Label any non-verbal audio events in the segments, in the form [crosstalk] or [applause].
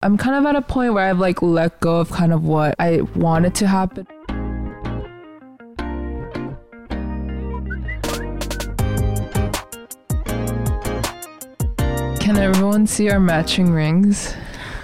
I'm kind of at a point where I've like let go of kind of what I wanted to happen. Can everyone see our matching rings?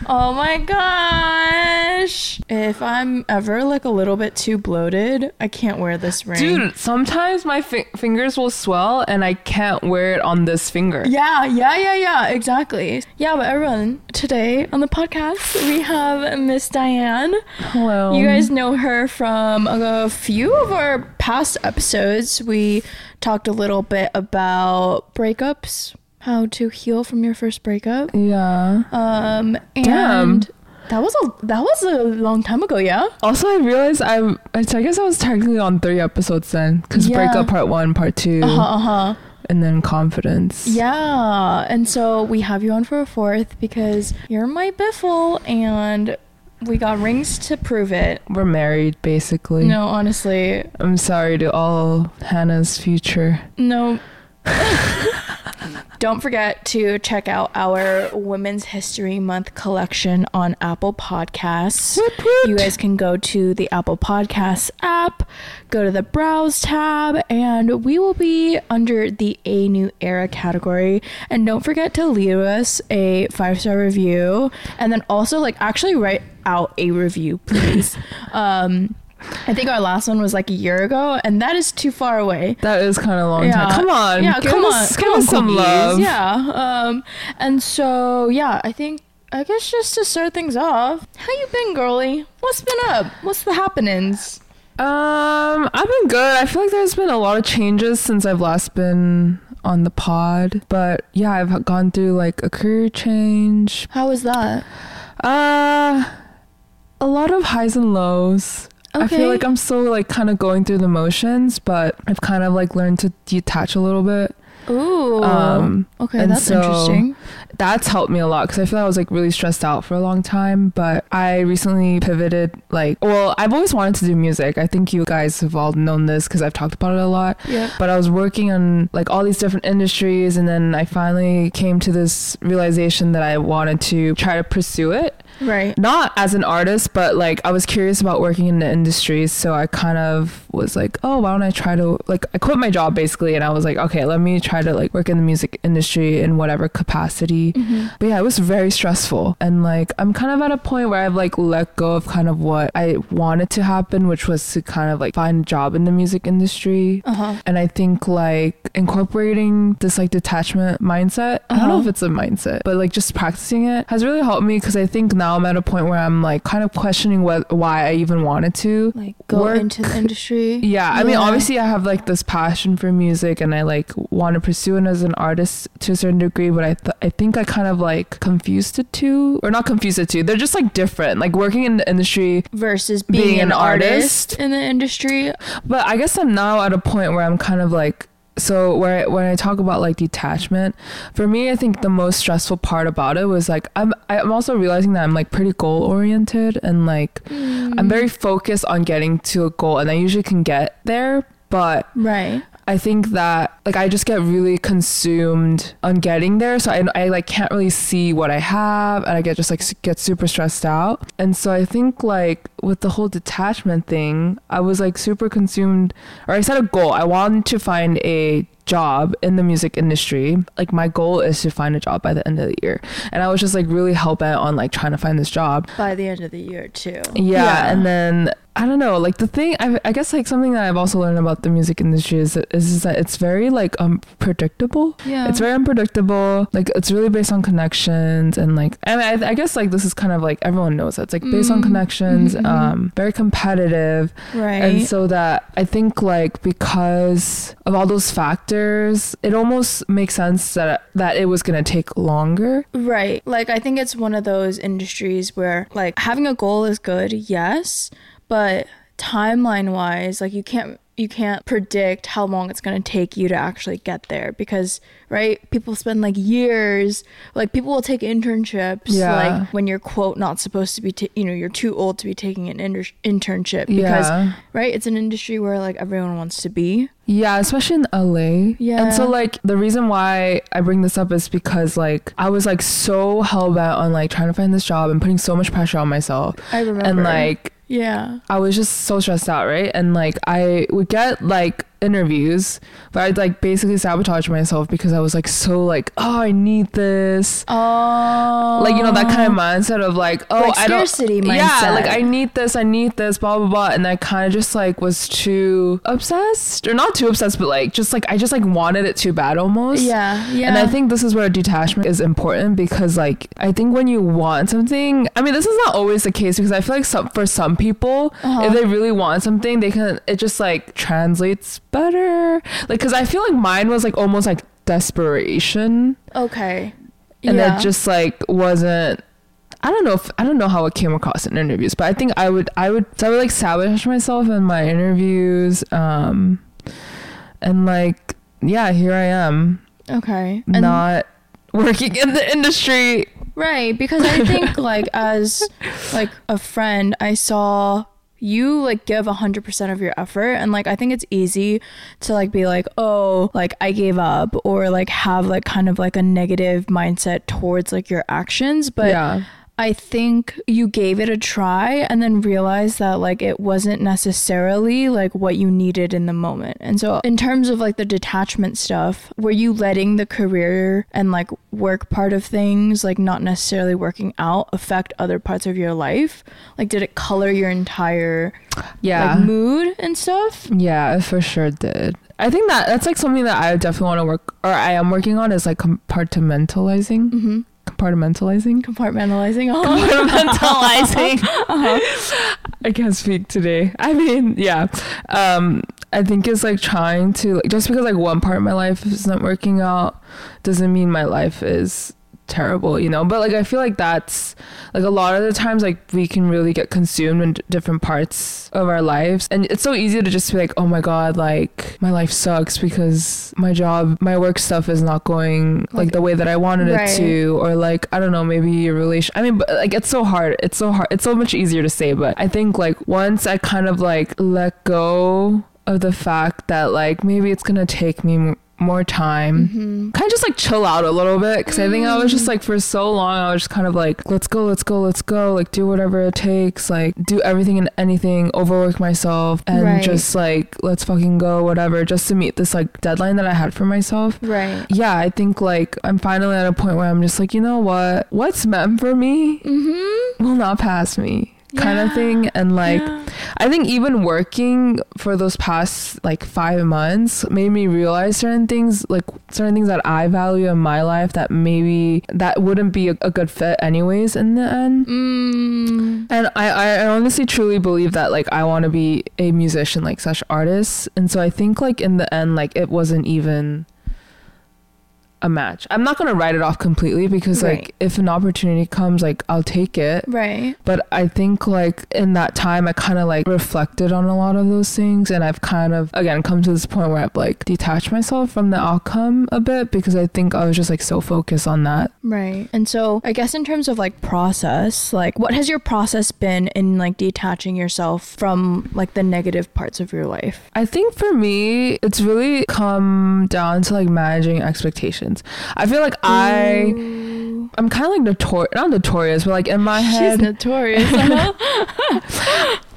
Oh my gosh. If I'm ever like a little bit too bloated, I can't wear this ring. Dude, sometimes my fi- fingers will swell and I can't wear it on this finger. Yeah, yeah, yeah, yeah, exactly. Yeah, but everyone, today on the podcast, we have Miss Diane. Hello. You guys know her from a few of our past episodes. We talked a little bit about breakups, how to heal from your first breakup. Yeah. Um and Damn. that was a that was a long time ago, yeah? Also, I realized I, I guess I was technically on three episodes then, because Yeah. breakup part one, part two, Uh-huh, uh-huh. and then confidence. Yeah, and so we have you on for a fourth because you're my biffle and we got rings to prove it. We're married, basically. No, honestly, I'm sorry to all Hana's future. no. [laughs] [laughs] Don't forget to check out our Women's History Month collection on Apple Podcasts. You guys can go to the Apple Podcasts app, go to the Browse tab, and we will be under the A New Era category. And don't forget to leave us a five star review, and then also like actually write out a review, please. [laughs] um, I think our last one was like a year ago, and that is too far away. That is kind of a long time. Come on. Yeah, give come us, on. Give come us some cookies. love. Yeah. Um, and so yeah, I think I guess just to start things off, how you been, girly? What's been up? What's the happenings? Um, I've been good. I feel like there's been a lot of changes since I've last been on the pod. But yeah, I've gone through like a career change. How was that? Uh, a lot of highs and lows. I feel like I'm still like kind of going through the motions, but I've kind of like learned to detach a little bit. Ooh. Um, okay, that's so- interesting. That's helped me a lot because I feel like I was like really stressed out for a long time. But I recently pivoted. Like, well, I've always wanted to do music. I think you guys have all known this because I've talked about it a lot. Yeah. But I was working on like all these different industries, and then I finally came to this realization that I wanted to try to pursue it. Right. Not as an artist, but like I was curious about working in the industry, so I kind of was like, oh, why don't I try to like I quit my job basically, and I was like, okay, let me try to like work in the music industry in whatever capacity. Mm-hmm. But yeah, it was very stressful, and like I'm kind of at a point where I've like let go of kind of what I wanted to happen, which was to kind of like find a job in the music industry. Uh huh. And I think like incorporating this like detachment mindset, I don't know Uh-huh. if it's a mindset, but like just practicing it has really helped me because I think now I'm at a point where I'm like kind of questioning what why I even wanted to. Like go Work- into the industry. [laughs] Yeah, I mean obviously I have like this passion for music and I like want to pursue it as an artist to a certain degree, but I th- I think I kind of like confused the two or not confused the two. They're just like different. Like working in the industry Versus being, Being an an artist, artist. in the industry. But I guess I'm now at a point where I'm kind of like so where when I talk about like detachment, for me I think the most stressful part about it was like I'm I'm also realizing that I'm like pretty goal oriented and like I'm mm. very focused on getting to a goal and I usually can get there, but Right. I think that like I just get really consumed on getting there, so I, I like can't really see what I have, and I get just like get super stressed out. And so I think like with the whole detachment thing, I was like super consumed, or I set a goal. I wanted to find a job in the music industry. Like my goal is to find a job by the end of the year, and I was just like really hell bent on like trying to find this job. By the end of the year too. Yeah, and then I don't know, like the thing I, I guess like something that I've also learned about the music industry is is, is that it's very like unpredictable. yeah. It's very unpredictable. Like it's really based on connections and like and I, I guess like this is kind of like everyone knows that it's like based on Mm. connections, Mhm, mhm. um, very competitive, right. and so that I think like because of all those factors, it almost makes sense that that it was gonna take longer. Right. Like I think it's one of those industries where like having a goal is good, yes, but timeline wise, like you can't you can't predict how long it's going to take you to actually get there because right people spend like years like people will take internships Yeah. like when you're quote not supposed to be ta- you know you're too old to be taking an inter- internship because Yeah. right it's an industry where like everyone wants to be Yeah, especially in LA. Yeah. And so like the reason why I bring this up is because like I was like so hell bent on like trying to find this job and putting so much pressure on myself. i remember And like yeah I was just so stressed out, right? And like I would get like interviews, but I'd like basically sabotage myself because I was like so like, oh, I need this. oh Like you know that kind of mindset of like oh Like I don't scarcity yeah like I need this I need this blah blah blah. And I kind of just like was too obsessed or not too obsessed but like just like I just like wanted it too bad almost. Yeah yeah and I think this is where detachment is important because like I think when you want something I mean this is not always the case because I feel like some for some people Uh-huh. if they really want something they can it just like translates better. Like because I feel like mine was like almost like desperation. Okay. And yeah. it just like wasn't I don't know if I don't know how it came across in interviews, but I think I would I would so I would like sabotage myself in my interviews, um, and like yeah, here I am. Okay. And not working in the industry. Right, because I think like as like a friend, I saw you like give 100% of your effort and like I think it's easy to like be like, "Oh, like I gave up" or like have like kind of like a negative mindset towards like your actions, but yeah, I think you gave it a try and then realized that like it wasn't necessarily like what you needed in the moment. And so in terms of like the detachment stuff, were you letting the career and like work part of things like not necessarily working out affect other parts of your life? Like did it color your entire yeah, like mood and stuff? yeah, it for sure did. I think that that's like something that I definitely want to work or I am working on is like compartmentalizing. Mm-hmm. Compartmentalizing. Compartmentalizing. Oh. compartmentalizing. [laughs] Uh-huh. I can't speak today. I mean, yeah. Um, I think it's like trying to like just because like one part of my life is not working out doesn't mean my life is terrible, you know. But like I feel like that's like a lot of the times like we can really get consumed in d- different parts of our lives, and it's so easy to just be like, oh my god, like my life sucks because my job, my work stuff is not going like, the way that I wanted Right. it to, or like I don't know, maybe your relation. I mean, but like it's so hard. It's so hard. It's so much easier to say, but I think like once I kind of like let go of the fact that like maybe it's gonna take me more time Mm-hmm. kind of just like chill out a little bit because I think I was just like for so long I was just kind of like let's go let's go let's go like do whatever it takes like do everything and anything overwork myself and Right. just like let's fucking go whatever just to meet this like deadline that I had for myself Right. yeah I think like I'm finally at a point where I'm just like you know what what's meant for me Mm-hmm. will not pass me kind of thing and like Yeah. I think even working for those past like five months made me realize certain things, like certain things that I value in my life that maybe that wouldn't be a, a good fit anyways in the end. Mm. And I, I honestly truly believe that like I want to be a musician like such artist. And so I think like in the end, like it wasn't even a match. I'm not gonna write it off completely because Right. like if an opportunity comes, like I'll take it Right. but i think like in that time i kind of like reflected on a lot of those things and i've kind of again come to this point where i've like detached myself from the outcome a bit because i think i was just like so focused on that Right. And so I guess in terms of like process, like what has your process been in like detaching yourself from like the negative parts of your life? i think for me it's really come down to like managing expectations i feel like i Ooh. i'm kind of like notorious not notorious but like in my head, She's notorious. [laughs]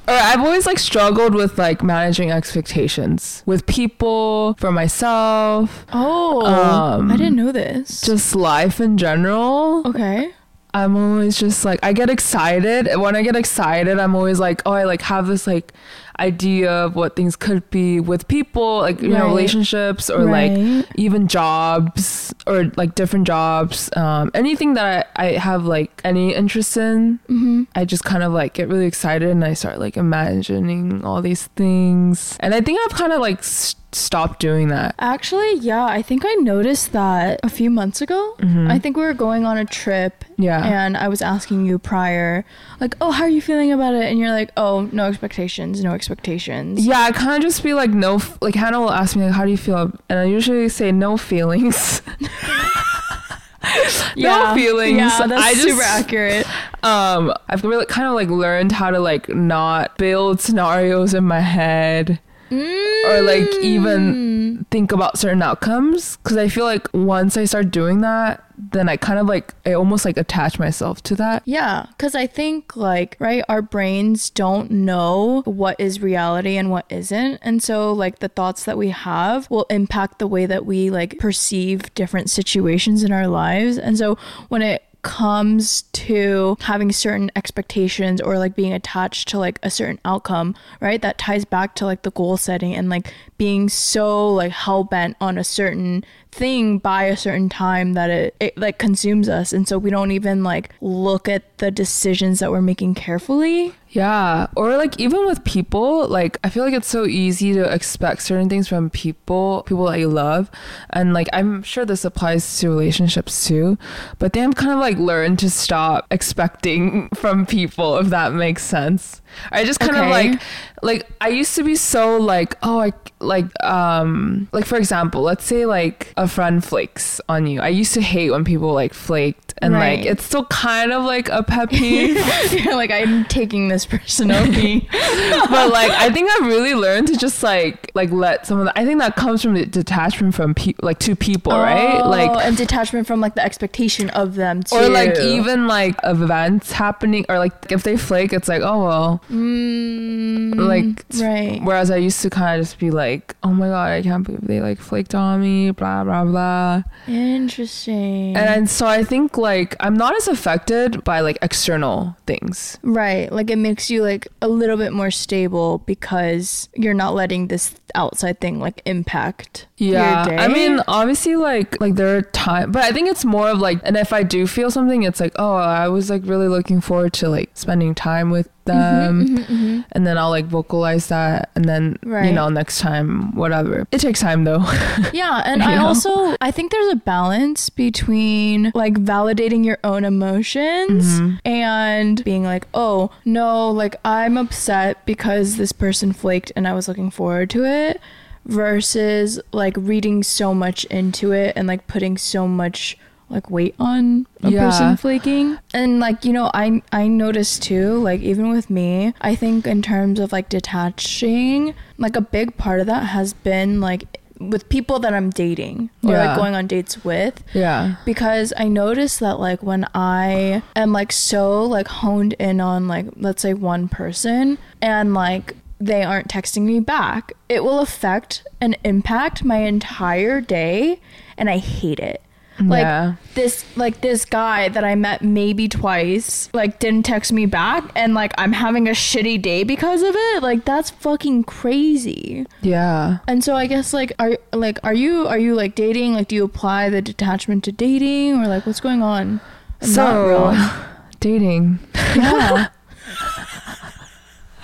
or I've always like struggled with like managing expectations with people, for myself, oh, Um, I didn't know this. just life in general. okay. I'm always just like I get excited. When I get excited, I'm always like, oh, I like have this like idea of what things could be with people, like you know, relationships or like even jobs or like different jobs. Um, anything that I, I have like any interest in, Mm-hmm. I just kind of like get really excited and I start like imagining all these things. And I think I've kind of like s- stopped doing that. Actually, yeah, I think I noticed that a few months ago. Mhm. I think we were going on a trip Yeah. and I was asking you prior, like, oh, how are you feeling about it? And you're like, oh, no expectations, no expectations. Yeah, I kind of just be like, no, f- like Hana will ask me, like, how do you feel? And I usually say, no feelings. [laughs] no feelings. Yeah, that's I just, super accurate. Um, I've really kind of like learned how to like not build scenarios in my head or like Mm. even think about certain outcomes because I feel like once I start doing that, then I kind of like I almost like attach myself to that. Yeah, because I think, like, right, our brains don't know what is reality and what isn't. And so, like, the thoughts that we have will impact the way that we, like, perceive different situations in our lives. And so, when it comes to having certain expectations or like being attached to like a certain outcome, right? That ties back to like the goal setting and like being so like hell bent on a certain thing by a certain time that it, it like consumes us. And so we don't even like look at the decisions that we're making carefully. Yeah, or like even with people, like I feel like it's so easy to expect certain things from people, people that you love, and like I'm sure this applies to relationships too. But then I've kind of like learned to stop expecting [laughs] from people, if that makes sense. I just kind of like, like I used to be so like, oh, I like, um, like for example, let's say like a friend flakes on you. I used to hate when people like flaked, and Right. like it's still kind of like a pet [laughs] peeve. You're like, I'm taking this person over [laughs] but like I think I've really learned to just like like let some of the I think that comes from the detachment from people like two people, right? Oh, Like and detachment from like the expectation of them too. or like even like events happening or like if they flake it's like oh well Mm, like mm-hmm. right. whereas I used to kind of just be like oh my god I can't believe they like flaked on me blah blah blah Interesting. and, and so I think like I'm not as affected by like external things Right. Like it makes you like a little bit more stable because you're not letting this outside thing like impact Yeah. I mean, obviously, like like there are time but I think it's more of like, and if I do feel something, it's like, oh, I was like really looking forward to like spending time with Mm-hmm, them, and then I'll like vocalize that, and then you know next time, whatever. It takes time though. [laughs] yeah, and I know? also I think there's a balance between like validating your own emotions Mm-hmm. and being like, "Oh, no, like I'm upset because this person flaked and I was looking forward to it." Versus like reading so much into it and like putting so much like weight on a Yeah. person flaking and like you know i i noticed too like even with me i think in terms of like detaching like a big part of that has been like with people that i'm dating or Yeah. like going on dates with yeah, because I noticed that like when I am like so like honed in on like let's say one person and like they aren't texting me back, it will affect and impact my entire day and I hate it. Like Yeah. this like this guy that I met maybe twice like didn't text me back and like I'm having a shitty day because of it. Like that's fucking crazy. yeah. And so I guess like are like are you are you like dating? Like do you apply the detachment to dating or like what's going on? that So [laughs] dating, [laughs] yeah.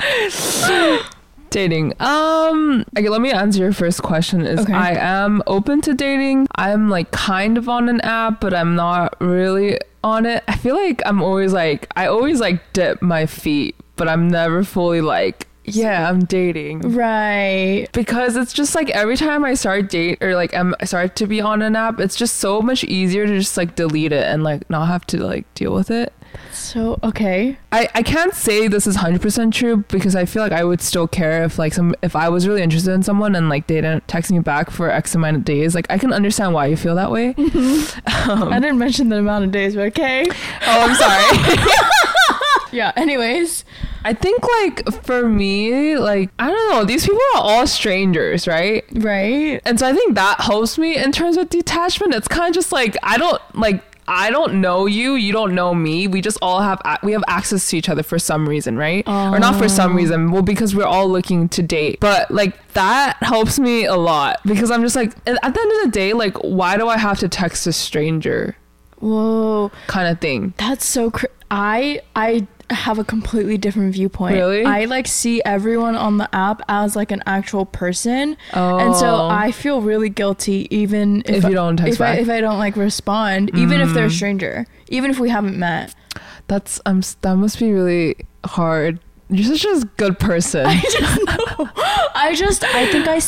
[laughs] dating. Um, okay, let me answer your first question. Is Okay. I am open to dating. I'm like kind of on an app, but I'm not really on it. I feel like I'm always like I always like dip my feet, but I'm never fully like yeah, I'm dating. right. Because it's just like every time I start date or like I'm, I start to be on an app, it's just so much easier to just like delete it and like not have to like deal with it. So okay. I, I can't say this is 100% true because I feel like I would still care if like some if I was really interested in someone and like they didn't text me back for X amount of days like I can understand why you feel that way. [laughs] Um, I didn't mention the amount of days, but okay. [laughs] oh, I'm sorry. [laughs] Yeah. Anyways. I think like for me like I don't know these people are all strangers, right? Right. And so I think that helps me in terms of detachment. It's kind of just like I don't like I don't know you, you don't know me. We just all have a- we have access to each other for some reason, right? Or not for some reason. Well, because we're all looking to date. But like that helps me a lot because I'm just like at at the end of the day, like why do I have to text a stranger Whoa. kind of thing? That's so cr- I I have a completely different viewpoint. Really? I like see everyone on the app as like an actual person. And so Oh. I feel really guilty even if, If I- you don't text if back. Mm. if I don't like respond, even if they're a stranger, even if we haven't met. That's um that must be really hard. You're such a good person. [laughs] I just know. I just I think I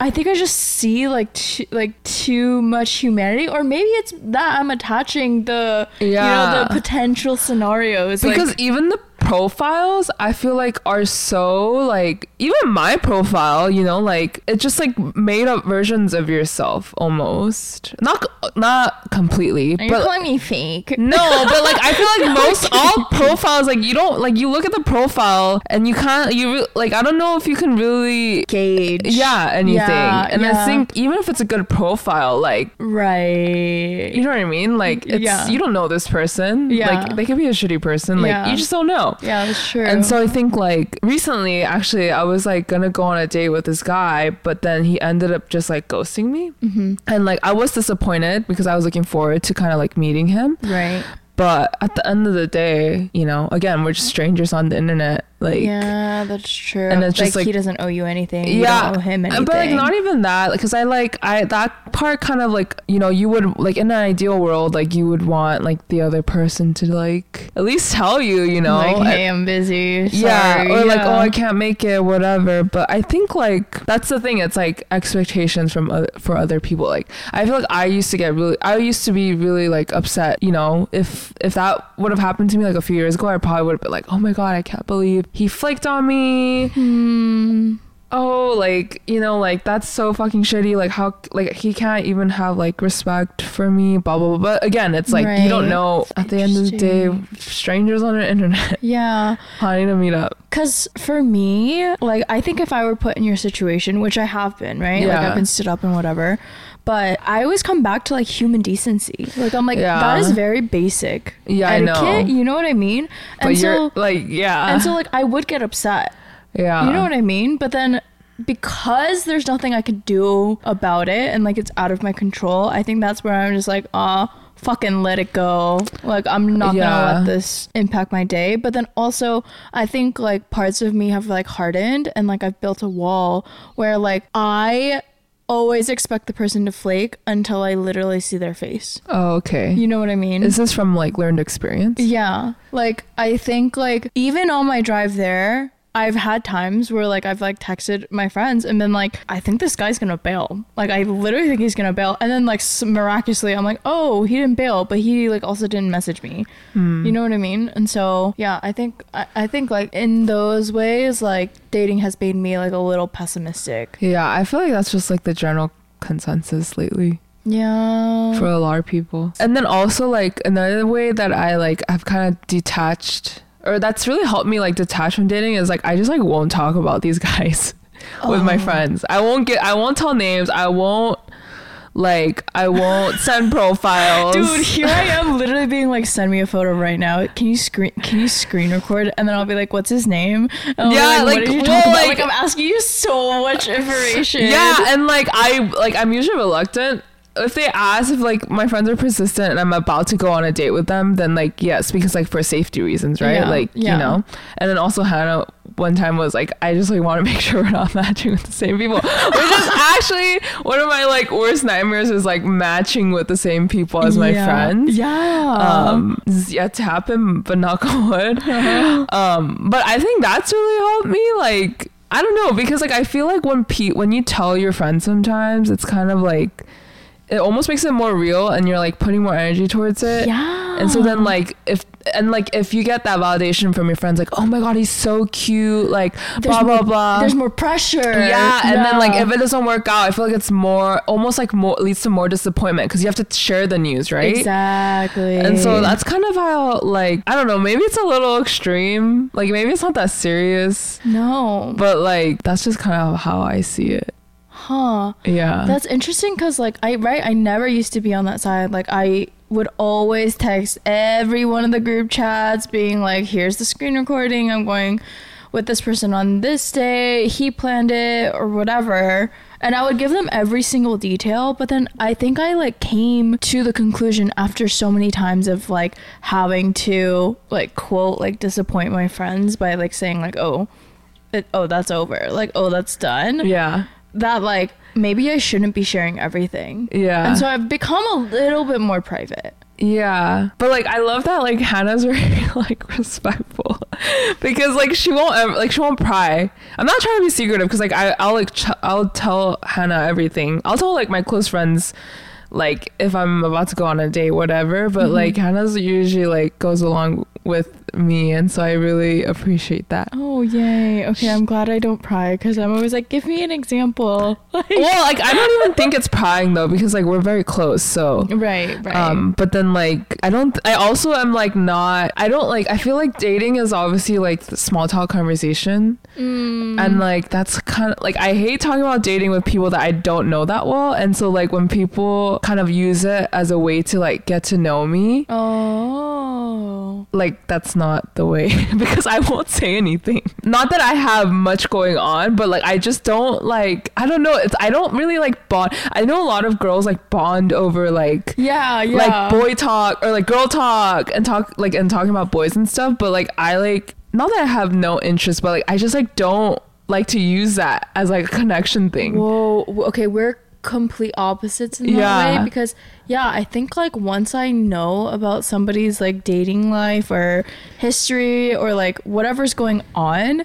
I think I just see like too, like too much humanity or maybe it's that I'm attaching the you know Yeah. the potential scenarios because like, even the profiles i feel like are so like even my profile you know like it's just like made up versions of yourself almost not not completely are you but calling me fake? no but like i feel [laughs] like most all profiles like you don't like you look at the profile and you can't you re- like i don't know if you can really Gauge. yeah anything Yeah, and i think even if it's a good profile like Right. you know what I mean? Like it's Yeah. you don't know this person. Yeah. Like they could be a shitty person. Like Yeah. you just don't know. Yeah, that's true. And so I think like recently actually I was like gonna go on a date with this guy, but then he ended up just like ghosting me. Mm-hmm. And like I was disappointed because I was looking forward to kind of like meeting him. right. But at the end of the day, you know, again, we're just strangers on the internet. Like yeah, that's true. And it's just, like, he doesn't owe you anything. You yeah, don't owe him anything. but like not even that, because I like I that part kind of like you know you would like in an ideal world like you would want like the other person to like at least tell you you know like, I- hey, I'm busy. yeah Sorry. or like oh I can't make it whatever but I think like that's the thing it's like expectations from other, for other people like I feel like I used to get really I used to be really like upset you know if if that would have happened to me like a few years ago I probably would have been like oh my god I can't believe he flaked on me Hmm. oh like you know like that's so fucking shitty like how like he can't even have like respect for me blah blah blah but again it's like you don't Right. know at the end of the day strangers on the internet [laughs] Yeah. planning to meet up Cause for me, like I think if I were put in your situation, which I have been, right? Like Yeah. I've been stood up and whatever. But I always come back to like human decency. Like I'm like Yeah. that is very basic. Yeah, I know. etiquette, You know what I mean? And so like yeah and so like I would get upset. yeah You know what I mean? But then because there's nothing I could do about it and like it's out of my control, I think that's where I'm just like, ah, fucking let it go. Like I'm not Yeah. gonna let this impact my day. But then also I think like parts of me have like hardened and like I've built a wall where like I always expect the person to flake until I literally see their face. oh okay You know what I mean? is this from like learned experience Yeah. Like I think like even on my drive there, I've had times where like I've like texted my friends and been like, I think this guy's gonna bail. Like I literally think he's gonna bail. And then like s- miraculously, I'm like, oh, he didn't bail, but he like also didn't message me. Hmm. You know what I mean? And so yeah, I think I, I think like in those ways, like dating has made me like a little pessimistic. yeah I feel like that's just like the general consensus lately Yeah. for a lot of people. And then also like another way that I like have kind of detached or that's really helped me like detach from dating is like I just like won't talk about these [laughs] guys with my Oh. friends. I won't get I won't tell names. I won't like I won't send profiles. Dude, [laughs] here I am literally being like, send me a photo right now. Can you screen can you screen record? And then I'll be like, what's his name? And Yeah, like, you well, like- Like I'm asking you so much [laughs] information. yeah, and like I like I'm usually reluctant. If they ask if like my friends are persistent and I'm about to go on a date with them, then like yes, because like for safety reasons, right? Yeah, like yeah. you know. And then also Hana one time was like, I just like want to [laughs] make sure we're not matching with the same people, which is [laughs] actually one of my like worst nightmares is like matching with the same people as my Yeah. friends. Yeah. Um, is yet to happen, but knock on wood. Um, but I think that's really helped me. Like, I don't know because like I feel like when Pete when you tell your friends sometimes it's kind of like it almost makes it more real and you're like putting more energy towards it. yeah. And so then like if and like if you get that validation from your friends like oh my god he's so cute like There's blah blah more- blah There's more pressure. yeah, and then like if it doesn't work out, I feel like it's more almost like more leads to more disappointment because you have to share the news, right? Exactly. And so that's kind of how like I don't know, maybe it's a little extreme. Like maybe it's not that serious, no. but like that's just kind of how I see it. Huh. Yeah. That's interesting because, like, I right, I never used to be on that side. Like, I would always text every one of the group chats, being like, "Here's the screen recording. I'm going with this person on this day. He planned it, or whatever." And I would give them every single detail. But then I think I like came to the conclusion after so many times of like having to like quote like disappoint my friends by like saying like, "Oh." It, oh, that's over. Like, oh, that's done yeah. That like maybe I shouldn't be sharing everything. Yeah. And so I've become a little bit more private. yeah. But like I love that like Hana's [laughs] very like respectful. [laughs] because like she won't ever, like she won't pry. I'm not trying to be secretive because like I I'll like ch- I'll tell Hana everything. I'll tell like my close friends like if I'm about to go on a date, whatever. But Mm-hmm. like Hana's usually like goes along with me, and so I really appreciate that. Oh yay! Okay, I'm glad I don't pry because I'm always like, give me an example. [laughs] Like, Well, like I don't even think it's prying though because like we're very close. So right, right. um but then like i don't i also am like not i don't like i feel like dating is obviously like the small talk conversation Mm. and like that's kind of like i hate talking about dating with people that i don't know that well and so like when people kind of use it as a way to like get to know me oh. like that's not the way [laughs] because i won't say anything not that i have much going on but like i just don't like i don't know it's i don't really like bond i know a lot of girls like bond over like Yeah, yeah. like boy talk or like girl talk and talk like and talking about boys and stuff but like i like not that i have no interest but like i just like don't like to use that as like a connection thing Whoa. Okay, we're complete opposites in that Yeah. way because yeah, I think like once I know about somebody's like dating life or history or like whatever's going on,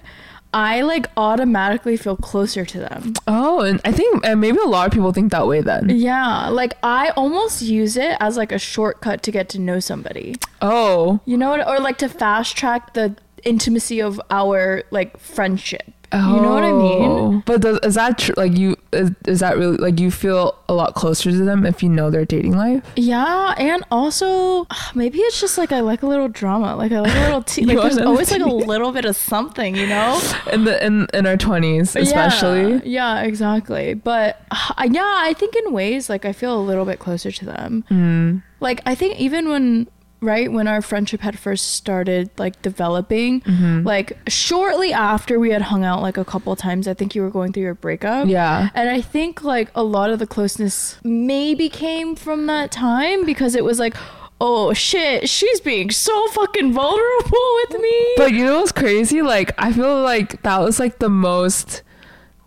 I like automatically feel closer to them. oh and i think and maybe a lot of people think that way then Yeah, like I almost use it as like a shortcut to get to know somebody. oh You know what? Or like to fast track the intimacy of our like friendship. You know what I mean? Oh. but does, is that tr- like you is, is that really like you feel a lot closer to them if you know their dating life Yeah, and also [sighs] maybe it's just like I like a little drama. Like I like a little [laughs] tea. Like there's always like a little bit of something, you know? [laughs] in the in in our 20s especially Yeah, yeah, exactly. But [sighs] uh, yeah, I think in ways like I feel a little bit closer to them. Mm. Like I think even when right when our friendship had first started like developing, Mm-hmm. like shortly after we had hung out like a couple times, I think you were going through your breakup. yeah And I think like a lot of the closeness maybe came from that time because it was like, oh shit, she's being so fucking vulnerable with me. But you know what's crazy? Like I feel like that was like the most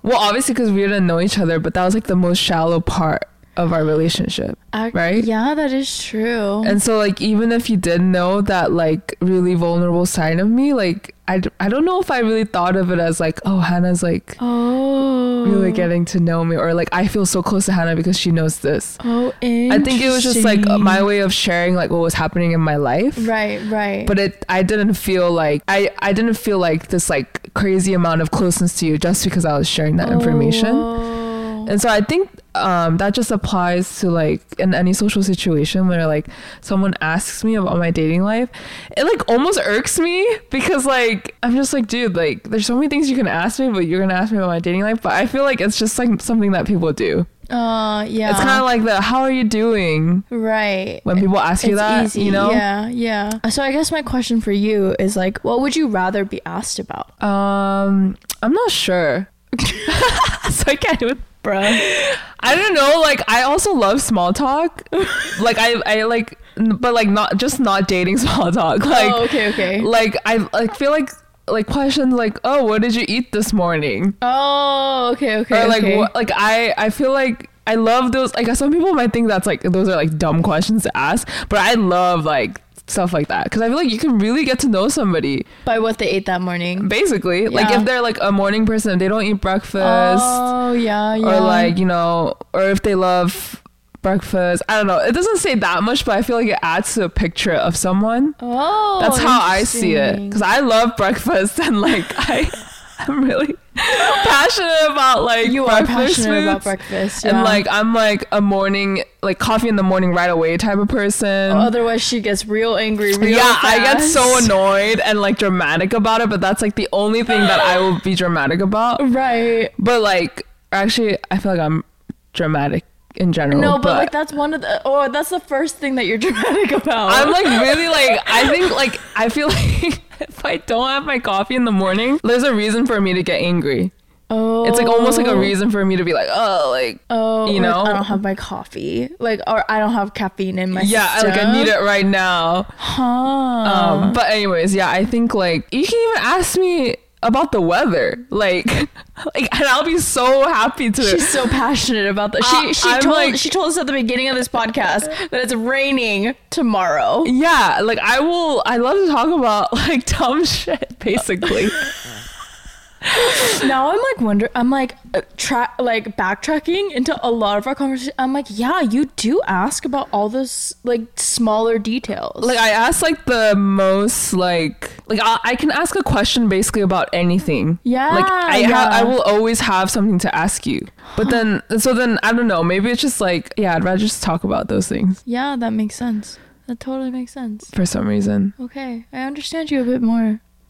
well, obviously because we didn't know each other, but that was like the most shallow part of our relationship. Ac- right? Yeah, that is true. And so like even if you did know that like really vulnerable side of me, like I, d- I don't know if I really thought of it as like, oh, Hana's like oh, really getting to know me or like I feel so close to Hana because she knows this. Oh, I think it was just like my way of sharing like what was happening in my life. Right, right. but it i didn't feel like i i didn't feel like this like crazy amount of closeness to you just because i was sharing that information Oh. And so i think um that just applies to like in any social situation where like someone asks me about my dating life it like almost irks me because like i'm just like dude like there's so many things you can ask me but you're gonna ask me about my dating life but i feel like it's just like something that people do Uh, yeah. it's kind of like the how are you doing right. when people ask you It's that easy. you know Yeah, yeah. So I guess my question for you is like, what would you rather be asked about? um i'm not sure [laughs] so i can't even Bruh. I don't know. Like, I also love small talk. like, I, I like, but like not just not dating [laughs] small talk. Oh, like, oh, okay, okay. like I like feel like like questions like, oh, what did you eat this morning? Oh, okay, okay. or like, okay. what? Like, I, I feel like I love those. Like, some people might think that's like those are like dumb questions to ask, but I love like stuff like that because I feel like you can really get to know somebody. By what they ate that morning. Basically, like if they're like a morning person, they don't eat breakfast. Oh, yeah, yeah. or like you know or if they love breakfast i don't know it doesn't say that much but i feel like it adds to a picture of someone oh, that's how i see it because i love breakfast [laughs] and like i [laughs] i'm really passionate about like you are passionate about foods. breakfast, and like i'm like a morning like coffee in the morning right away type of person oh, Otherwise, she gets real angry. Real yeah, I get so annoyed and like dramatic about it, but that's like the only thing that I will be dramatic about. Right. But like, actually, I feel like I'm dramatic in general. No, but, like that's one of the. Oh, that's the first thing that you're [laughs] dramatic about. I'm like [laughs] really like I think like I feel like [laughs] if I don't have my coffee in the morning, there's a reason for me to get angry. Oh. It's like almost like a reason for me to be like, oh, like Oh, you like, know? I don't have my coffee, like, or I don't have caffeine in my yeah, I- system. like I need it right now. Huh. Um, but anyways, yeah, I think like you can even ask me about the weather. Like, [laughs] like, and I'll be so happy to. She's so passionate about that. She Uh, she I'm told like- she told us at the beginning of this podcast that it's raining tomorrow. yeah, like I will. I love to talk about like [laughs] dumb shit, basically. [laughs] now I'm like wonder I'm like uh, tra- like backtracking into a lot of our conversation. I'm like, yeah, you do ask about all those like smaller details. like I ask like the most like like I, I can ask a question basically about anything. Yeah, Like I yeah. have I will always have something to ask you. But then so then I don't know. Maybe it's just like yeah, I'd rather just talk about those things yeah, that makes sense. That totally makes sense. for some reason. Okay, I understand you a bit more. [laughs]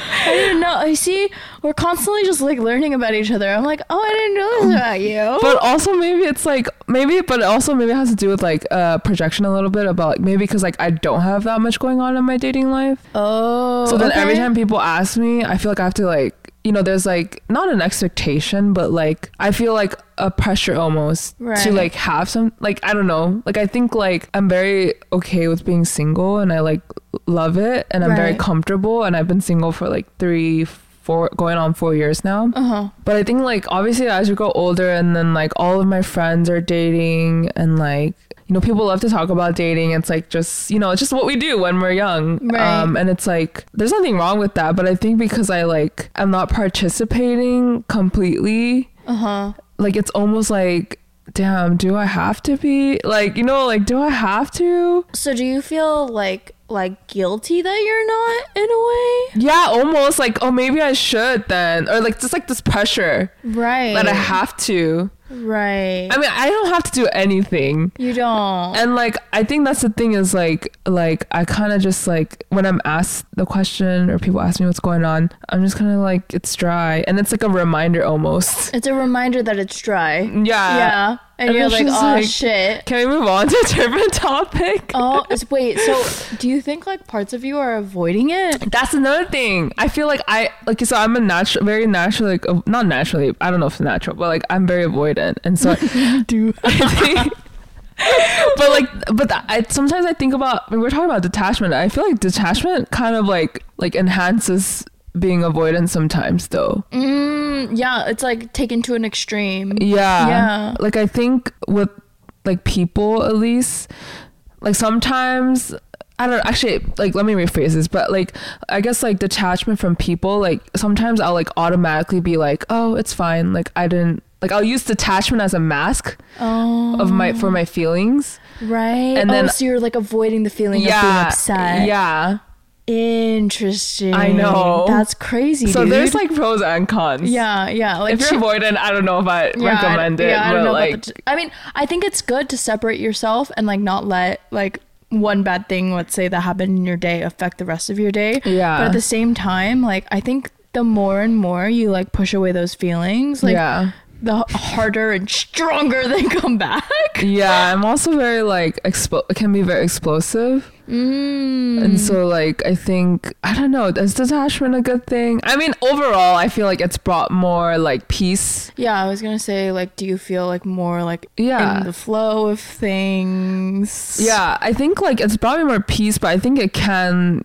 I didn't know. I see. We're constantly just like learning about each other. I'm like, oh, I didn't know this about you. But also maybe it's like maybe but also maybe it has to do with like uh projection a little bit about like maybe because like I don't have that much going on in my dating life. oh, So then every time people ask me, I feel like I have to like you know, there's like not an expectation, but like I feel like a pressure almost Right. to like have some like I don't know. Like I think like I'm very okay with being single and I like love it and I'm very comfortable and I've been single for like 3 4 going on 4 years now. Uh huh. But I think like obviously as you grow older and then like all of my friends are dating and like you know people love to talk about dating. It's like just you know it's just what we do when we're young. Right. Um, and it's like there's nothing wrong with that. But I think because I like I'm not participating completely, Uh huh. like it's almost like damn do I have to be like you know like do I have to? So do you feel like like guilty that you're not in a way? Yeah, almost like oh maybe I should then or like just like this pressure Right. that I have to. Right. I mean, I don't have to do anything. you don't. And like I think that's the thing is like like I kind of just like when I'm asked the question or people ask me what's going on, I'm just kind of like it's dry and it's like a reminder almost. it's a reminder that it's dry. Yeah. yeah. And, And you're like, oh like- shit. Can we move on to a different topic? Oh, [laughs] wait. So, do you think like parts of you are avoiding it? That's another thing. I feel like I like so I'm a natural, very natural, like uh, not naturally. I don't know if it's natural, but like I'm very avoidant, and so [laughs] Do. [laughs] I think. but like, but I sometimes I think about when we're talking about detachment. I feel like detachment kind of like like enhances being avoidant sometimes, though. Mm, yeah, it's like taken to an extreme. Yeah, Yeah. Like I think with like people at least, like sometimes. I don't actually like let me rephrase this, but like I guess like detachment from people, like sometimes I'll like automatically be like, oh, it's fine. Like I didn't like I'll use detachment as a mask Oh, of my for my feelings. right. and oh, then- so you're like avoiding the feeling of being upset. Yeah. Interesting. I know. That's crazy. So dude. there's like pros and cons. Yeah, yeah. Like If you're avoidant, I don't know if I yeah, I- recommend it. Yeah, I don't know like the. I mean, I think it's good to separate yourself and like not let like one bad thing, let's say that happened in your day, affect the rest of your day. Yeah. But at the same time, like I think the more and more you like push away those feelings, like yeah. The harder and stronger they come back. Yeah, I'm also very like expo- can be very explosive. Mm. And so like I think I don't know, is detachment a good thing? I mean, overall I feel like it's brought more like peace. Yeah, I was gonna say, like, do you feel like more like Yeah. in the flow of things? Yeah, I think like it's brought me more peace, but I think it can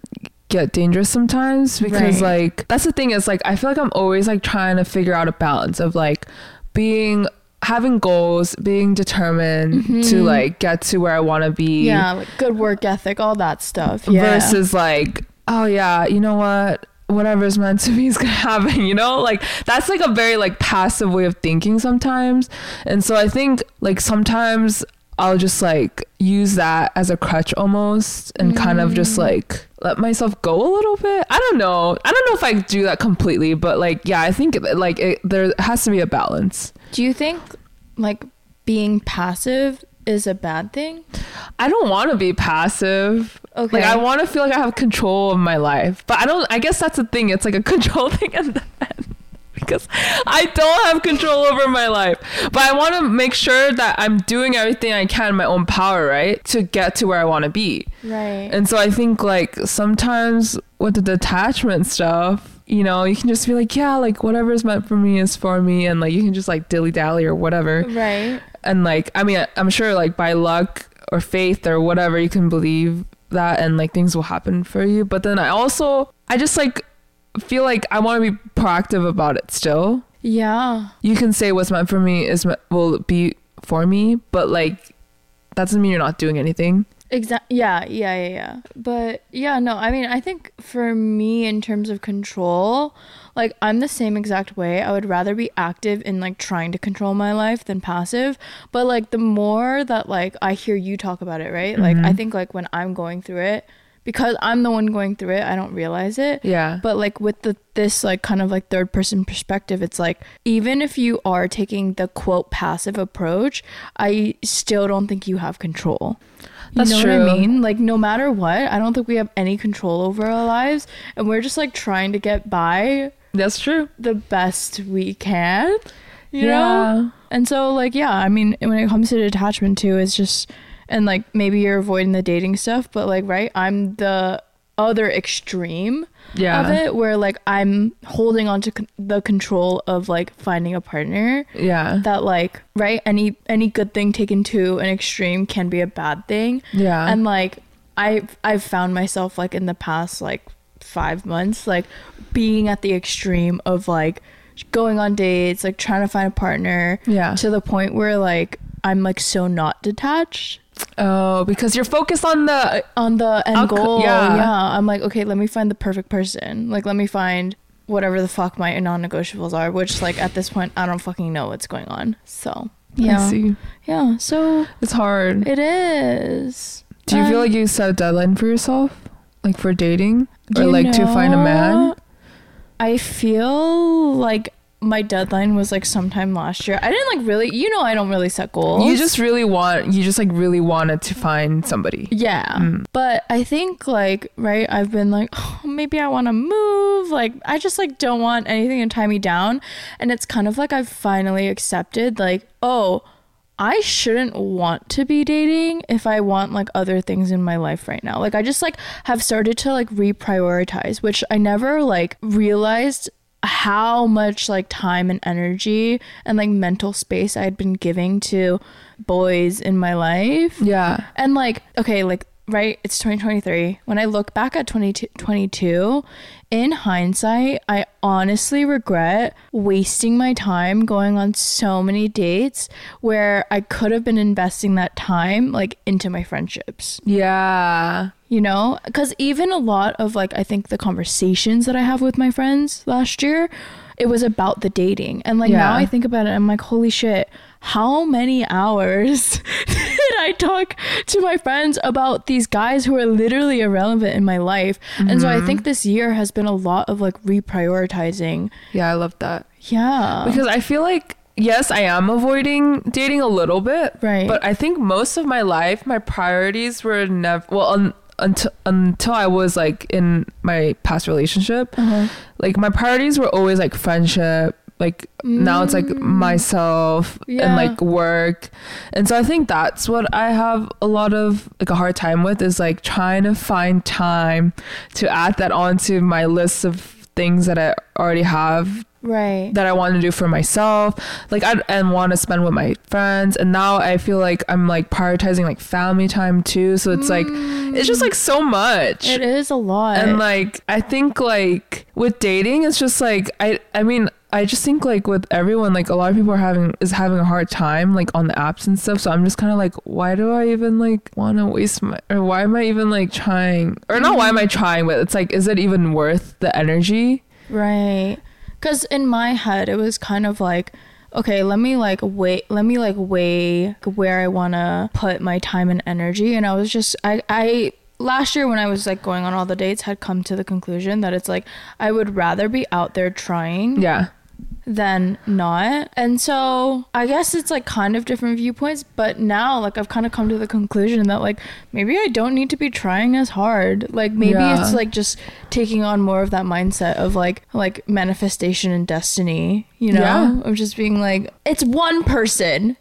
get dangerous sometimes because Right. like that's the thing is like I feel like I'm always like trying to figure out a balance of like being having goals, being determined to like get to where I want to be Mm-hmm. Yeah, like good work ethic, all that stuff. Yeah. versus like oh yeah, you know what? Whatever's meant to be is gonna [laughs] happen, you know? Like that's like a very like passive way of thinking sometimes. And so I think like sometimes I'll just like use that as a crutch almost and kind of Mm. just like let myself go a little bit. I don't know. I don't know if I do that completely, but like yeah, I think like it, there has to be a balance. Do you think like being passive is a bad thing? I don't want to be passive. Okay. Like I want to feel like I have control of my life, but I don't. I guess that's the thing. It's like a [laughs] control thing in the end [laughs] because I don't have control over my life. But I want to make sure that I'm doing everything I can in my own power, right, to get to where I want to be. Right. And so I think like sometimes with the detachment stuff, you know, you can just be like, yeah, like whatever's meant for me is for me, and like you can just like dilly dally or whatever right. and like i mean i'm sure like by luck or faith or whatever you can believe that and like things will happen for you but then i also i just like feel like I want to be proactive about it still. Yeah. You can say what's meant for me is me- will be for me, but like that doesn't mean you're not doing anything. Exactly. Yeah, yeah, yeah, yeah. But yeah, no, I mean, I think for me, in terms of control, like I'm the same exact way. I would rather be active in like trying to control my life than passive. But like the more that like I hear you talk about it, right? Like I mm-hmm. think like when I'm going through it, because I'm the one going through it, I don't realize it. Yeah. But like with the this like kind of like third person perspective, it's like even if you are taking the quote passive approach, I still don't think you have control. That's You know true. what I mean? Like no matter what, I don't think we have any control over our lives and we're just like trying to get by That's true. the best we can. You yeah. know? And so like yeah, I mean when it comes to detachment too, it's just and like maybe you're avoiding the dating stuff, but like right, I'm the other extreme Yeah. of it where like I'm holding on to con- the control of like finding a partner Yeah. that like right any any good thing taken to an extreme can be a bad thing Yeah. and like I I've found myself like in the past like 5 months like being at the extreme of like going on dates like trying to find a partner yeah. to the point where like I'm like so not detached Oh, because you're focused on the on the end goal. yeah. Yeah. I'm like, okay, let me find the perfect person. Like, let me find whatever the fuck my non-negotiables are. Which, like, at this point, I don't fucking know what's going on. So, I yeah, see. yeah. So It's hard. it is. Do you feel like you set a deadline for yourself? Like for dating? Or like to find a man? I feel like my deadline was like sometime last year. I didn't like really, you know, I don't really set goals. You just really want you just like really wanted to find somebody. Yeah. Mm. But I think like, right, I've been like, [sighs] oh, maybe I want to move. Like I just like don't want anything to tie me down. And it's kind of like I've finally accepted like, oh, I shouldn't want to be dating if I want like other things in my life right now. Like I just like have started to like reprioritize, which I never like realized how much like time and energy and like mental space I had been giving to boys in my life. Yeah. And like, okay, like, right, it's 2023. When I look back at 2022, in hindsight, I honestly regret wasting my time going on so many dates where I could have been investing that time like into my friendships, Yeah. you know? Because even a lot of like, I think the conversations that I have with my friends last year, it was about the dating. And like now I think about it, I'm like, holy shit, how many hours [laughs] did I talk to my friends about these guys who are literally irrelevant in my life? And so I Mm-hmm. think this year has been a lot of like reprioritizing. Yeah, I love that. Yeah. Because I feel like yes, I am avoiding dating a little bit. Right. But I think most of my life my priorities were never well un, until until I was like in my past relationship. uh-huh. like my priorities were always like friendship like now it's like myself Mm. Yeah. and like work and so i think that's what i have a lot of like a hard time with is like trying to find time to add that onto my list of things that i already have right. that i want to do for myself like i and want to spend with my friends and now i feel like i'm like prioritizing like family time too so it's like it's just like so much It is a lot. and like I think like with dating it's just like I I mean I just think like with everyone like a lot of people are having is having a hard time like on the apps and stuff. So I'm just kind of like why do I even like want to waste my or why am I even like trying or not why am I trying but it's like is it even worth the energy? Right. Cuz in my head it was kind of like okay, let me like wait, let me like weigh where I want to put my time and energy. And I was just I I last year when I was like going on all the dates had come to the conclusion that it's like I would rather be out there trying yeah than not. And so I guess it's like kind of different viewpoints, but now like I've kind of come to the conclusion that like maybe I don't need to be trying as hard. Like maybe Yeah. it's like just taking on more of that mindset of like like manifestation and destiny, you know? Yeah. Of just being like it's one person.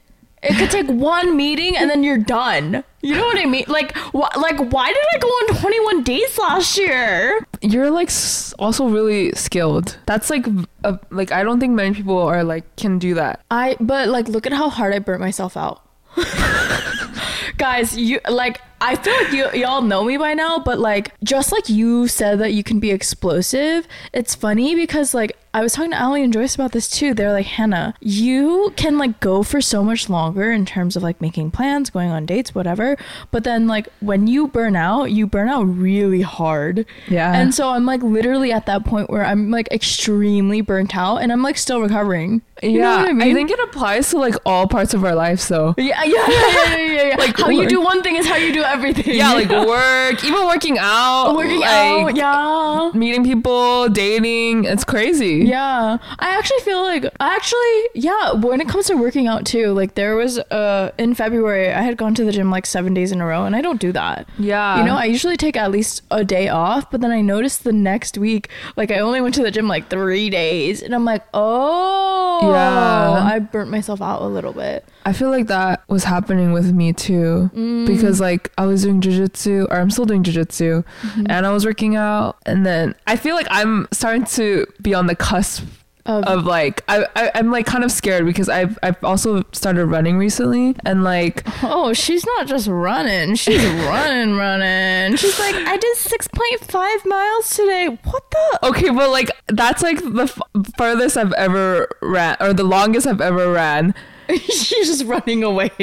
It could take one meeting and then you're done. You know what I mean? Like, wh- like why did I go on 21 dates last year? you're like s- also really skilled that's like a, like I don't think many people are like can do that I but like look at how hard I burnt myself out. [laughs] guys you like i feel like you y'all know me by now but like just like you said that you can be explosive it's funny because like i was talking to ali and joyce about this too they're like hana you can like go for so much longer in terms of like making plans going on dates whatever but then like when you burn out you burn out really hard Yeah. and so i'm like literally at that point where i'm like extremely burnt out and i'm like still recovering you know yeah, i mean think it applies to like all parts of our lives. So yeah, yeah, yeah, yeah, yeah, yeah. [laughs] Like, how you do one thing is how you do [laughs] everything. yeah, like work, even working out, working like, out. Yeah. meeting people, dating. It's crazy. Yeah, I actually feel like actually, yeah. When it comes to working out too, like there was uh in February, I had gone to the gym like seven days in a row, and I don't do that. Yeah. You know, I usually take at least a day off, but then I noticed the next week, like I only went to the gym like three days, and I'm like, oh, Yeah. I burnt myself out a little bit. I feel like that was happening with me too. Mm. Because like I was doing jujitsu, or I'm still doing jujitsu, Mm-hmm. and I was working out, and then I feel like I'm starting to be on the cusp Of- of like I, I I'm like kind of scared because I've I've also started running recently, and like Oh, she's not just running. She's [laughs] running, running. She's like, I did 6.5 miles today. What the? okay, but like that's like the f- furthest I've ever ran, or the longest I've ever ran. [laughs] she's just running away. [laughs]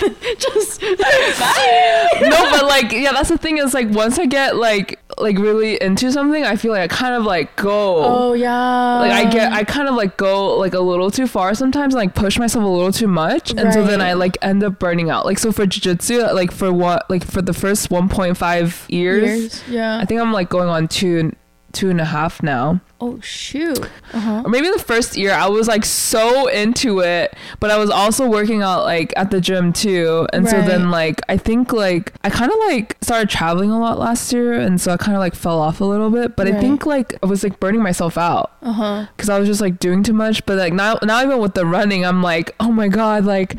[laughs] just. no, but like yeah, that's the thing is like once I get like like really into something, I feel like I kind of like go. Oh, yeah. like I get I kind of like go like a little too far sometimes and like push myself a little too much and so then I like end up burning out like so for jiu-jitsu like for what like for the first 1.5 years, Years, yeah. I think I'm like going on two two and a half now. Oh, shoot. Uh huh. or maybe the first year I was like so into it but I was also working out like at the gym too. And so then like I think like I kind of like started traveling a lot last year and so I kind of like fell off a little bit. But I think like I was like burning myself out because I was just like doing too much. But like now, now even with the running, I'm like, oh my god, like,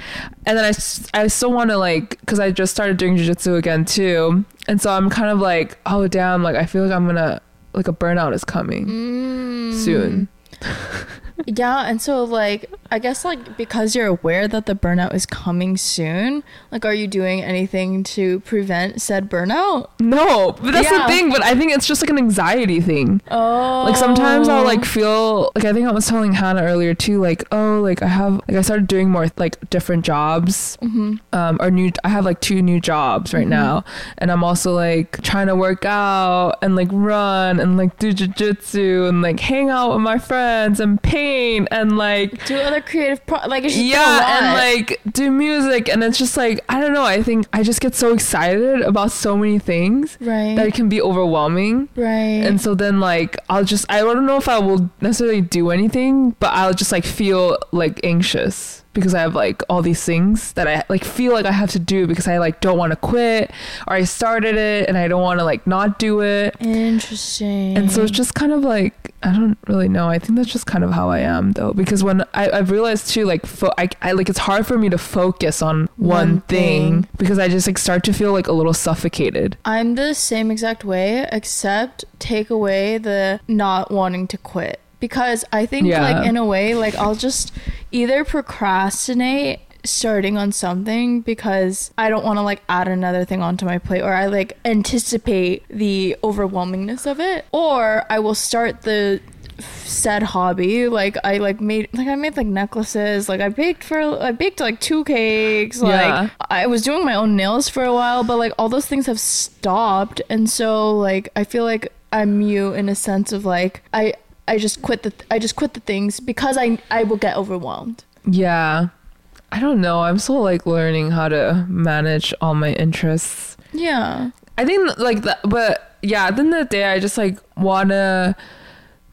and then I I still want to like, because I just started doing jujitsu again too, and so I'm kind of like, oh damn, like I feel like I'm gonna like a burnout is coming Mm. soon. [laughs] Yeah, and so like I guess like because you're aware that the burnout is coming soon, like are you doing anything to prevent said burnout? No, but that's Yeah. the thing. But I think it's just like an anxiety thing. Oh. Like sometimes I'll like feel like I think I was telling Hana earlier too. Like oh, like I have like I started doing more like different jobs, Mm-hmm. um, or new. I have like two new jobs right now, and I'm also like trying to work out and like run and like do jujitsu and like hang out with my friends and paint and like do other creative pro- like it's just been a yeah and like do music and it's just like I don't know. I think I just get so excited about so many things right that it can be overwhelming. right And so then like I'll just I don't know if I will necessarily do anything, but I'll just like feel like anxious because I have like all these things that I like feel like I have to do because I like don't want to quit or I started it and I don't want to like not do it. interesting And so it's just kind of like I don't really know. I think that's just kind of how I am though because when I I've realized too like fo- I, I like it's hard for me to focus on one, One thing thing. because I just like start to feel like a little suffocated. I'm the same exact way, except take away the not wanting to quit. Because I think, Yeah. like, in a way, like, I'll just either procrastinate starting on something because I don't want to, like, add another thing onto my plate, or I, like, anticipate the overwhelmingness of it, or I will start the said hobby like i like made like i made like necklaces like i baked for i baked like two cakes like Yeah. I was doing my own nails for a while, but like all those things have stopped, and so like I feel like I'm mute in a sense of like I I just quit the I just quit the things because I I will get overwhelmed. Yeah. I don't know. I'm still like learning how to manage all my interests. Yeah. I think like that, but yeah, at the end of the day, I just like want to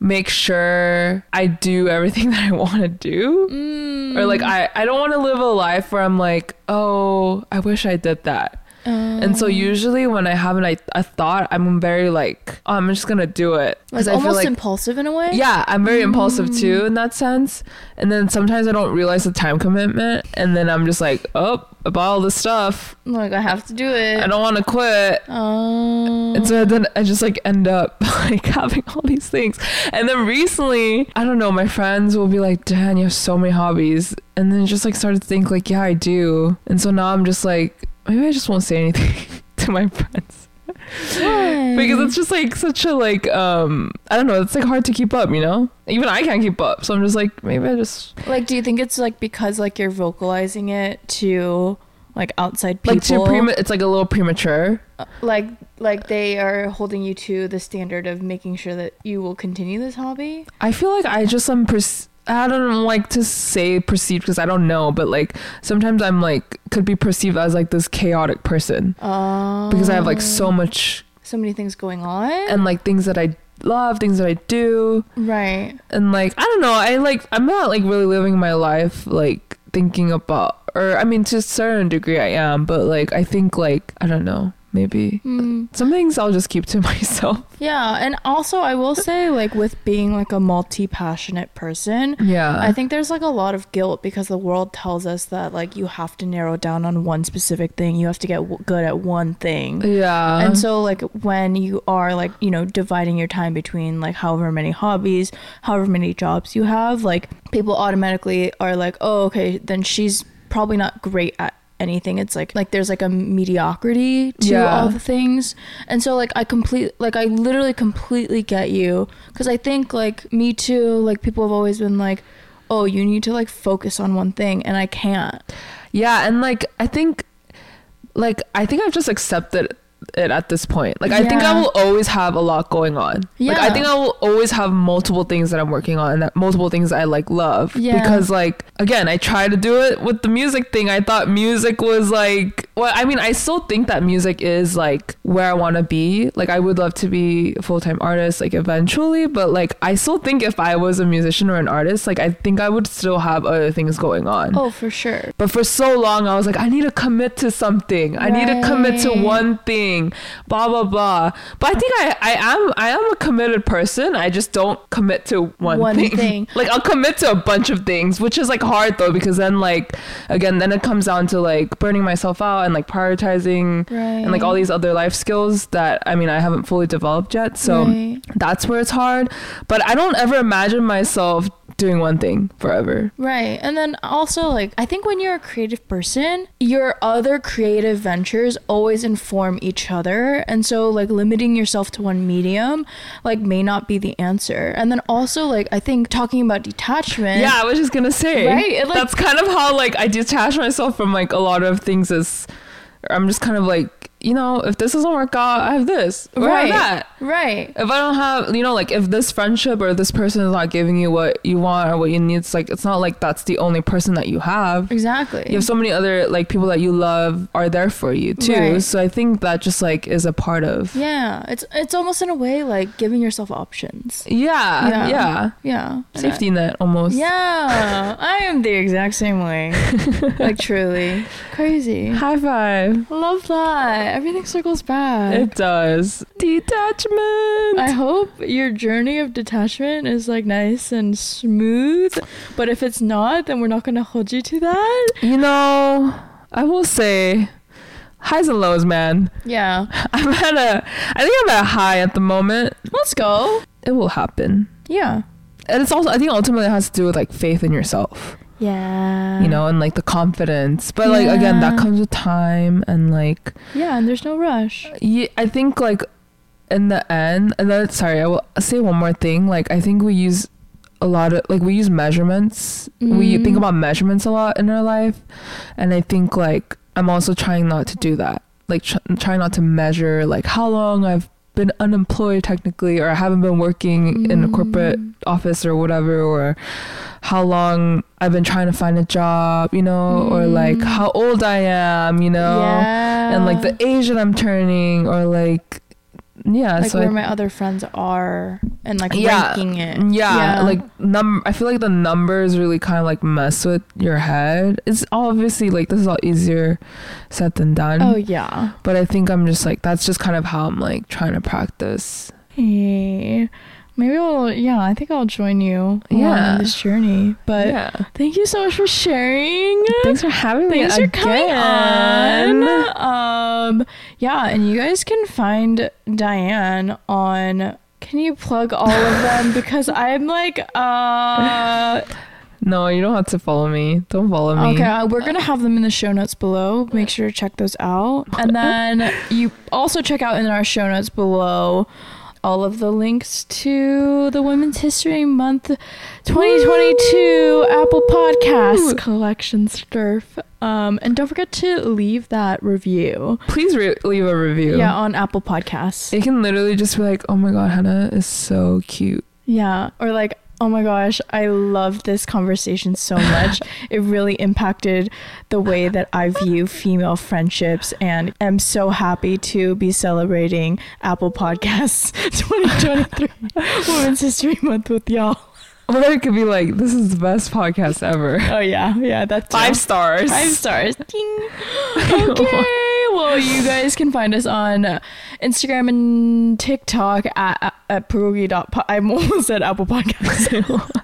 make sure I do everything [laughs] that I want to do. Mm. Or like, I, I don't want to live a life where I'm like, oh, I wish I did that. And so Um, usually when I have an, I, a thought, I'm very like, oh, I'm just gonna do it like I almost like impulsive in a way. yeah, I'm very impulsive Mm. too in that sense. And then sometimes I don't realize the time commitment, and then I'm just like, oh, about all this stuff, Like I have to do it. I don't want to quit. Um, And so then I just like end up [laughs] like having all these things. And then recently, I don't know, my friends will be like, Dan, you have so many hobbies. And then just like started to think like, yeah, I do. And so now I'm just like, maybe I just won't say anything [laughs] to my friends. why? Because it's just like such a like um I don't know, it's like hard to keep up, you know? Even I can't keep up. So I'm just like, maybe I just like, do you think it's like because like you're vocalizing it to like outside people? like too prema it's like a little premature. like like they are holding you to the standard of making sure that you will continue this hobby. I feel like I just am pers- I don't like to say perceived because I don't know, but like sometimes I'm like could be perceived as like this chaotic person Um, because I have like so much so many things going on. and like things that I love, things that I do, right. and like I don't know, I like I'm not like really living my life like thinking about or I mean to a certain degree I am, but like I think like I don't know, maybe Mm. some things I'll just keep to [laughs] myself. Yeah, and also I will say like with being like a multi-passionate person, Yeah. I think there's like a lot of guilt because the world tells us that like you have to narrow down on one specific thing. You have to get w- good at one thing. yeah. and so like when you are like, you know, dividing your time between like however many hobbies, however many jobs you have, like people automatically are like, "Oh, okay, then she's probably not great at anything." It's like like there's like a mediocrity to Yeah. all the things. And so like I complete like I literally completely get you cuz I think like me too, like people have always been like, "Oh, you need to like focus on one thing," and I can't. Yeah, and like I think like I think I've just accepted it at this point. Like I think I will always have a lot going on. Yeah. Like I think I will always have multiple things that I'm working on and that multiple things I like love. Yeah. Because like again, I try to do it with the music thing. I thought music was like well, I mean, I still think that music is like where I want to be. Like I would love to be a full-time artist like eventually, but like I still think if I was a musician or an artist, like I think I would still have other things going on. Oh, for sure. But for so long, I was like, I need to commit to something. I need to commit to one thing. Blah blah blah. But I think I, I am I am a committed person. I just don't commit to one, One thing. thing. [laughs] like I'll commit to a bunch of things, which is like hard though because then like again then it comes down to like burning myself out and like prioritizing and like all these other life skills that I mean I haven't fully developed yet. So Right. that's where it's hard. But I don't ever imagine myself doing one thing forever. Right. And then also, like, I think when you're a creative person, your other creative ventures always inform each other. And so, like, limiting yourself to one medium, like, may not be the answer. And then also, like, I think talking about detachment. Yeah, I was just gonna say. Right? It, like- that's kind of how like I detach myself from like a lot of things. Is I'm just kind of like you know if this doesn't work out, I have this or I have Right. that. Right. If I don't have, you know, like if this friendship or this person is not giving you what you want or what you need, it's like it's not like that's the only person that you have. Exactly. You have so many other like people that you love are there for you too. Right. So I think that just like is a part of. yeah. It's it's almost in a way like giving yourself options. Yeah, Yeah. yeah. Yeah. Safety net almost. Yeah. I am the exact same way. [laughs] like, truly. Crazy. High five. Love that. Everything circles back. It does. Detachment. I hope your journey of detachment is like nice and smooth. But if it's not, then we're not gonna hold you to that. You know, I will say highs and lows, man. Yeah. [laughs] I'm at a, I think I'm at a high at the moment. Let's go. It will happen. Yeah. And it's also, I think ultimately it has to do with like faith in yourself, Yeah. you know, and like the confidence. But like, again, that comes with time and like, Yeah, and there's no rush. yeah, I think like in the end, and then, sorry, I will say one more thing. Like, I think we use a lot of, like, we use measurements. We Mhm. think about measurements a lot in our life. And I think like I'm also trying not to do that. Like, tr- trying not to measure like how long I've been unemployed technically or I haven't been working in a corporate Mm. office or whatever or how long I've been trying to find a job, you know, or like Mm. how old I am, you know, Yeah. and like the age that I'm turning or like yeah, like so where I, my other friends are and like Yeah. ranking it. Yeah, like num. I feel like the numbers really kind of like mess with your head. It's obviously like this is all easier said than done. oh yeah. But I think I'm just like that's just kind of how I'm like trying to practice. Hey, maybe I'll. Yeah, I think I'll join you. Yeah. on this journey. But yeah. thank you so much for sharing. Thanks for having me Thanks for coming on. Um, yeah, and you guys can find Diane on. Can you plug all of them? [laughs] Because I'm like, uh, No, you don't have to follow me. Don't follow me. okay, uh, we're gonna have them in the show notes below. Make sure to check those out, and then you also check out in our show notes below all of the links to the Women's History Month 2022 Apple Podcast collection stuff. Um, and don't forget to leave that review. Please re- leave a review. Yeah, on Apple Podcasts. It can literally just be like, oh my god, Hana is so cute. Yeah, or like, oh my gosh, I love this conversation so much. [laughs] it really impacted the way that I view female friendships, and I'm so happy to be celebrating Apple Podcasts [laughs] 2023 Women's History Month with y'all. Or it could be like, this is the best podcast ever. Oh yeah, yeah, that's Five stars. Five stars. Ding. [laughs] Okay. Well, you guys can find us on uh, Instagram and TikTok at, at bulgogi.po- [laughs] I almost said Apple Podcasts.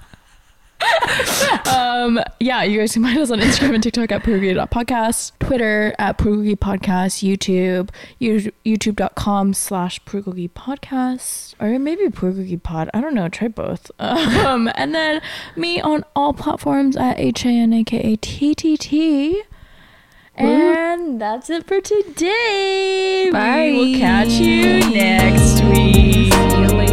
[laughs] um, yeah, you guys can find us on Instagram and TikTok at bulgogi.podcast, Twitter at bulgogi podcast, YouTube, you, youtube.com slash podcast, or maybe bulgogi pod. I don't know. Try both. [laughs] Um, and then me on all platforms at H A N A K A T T T. And that's it for today. Bye. We will catch you next week.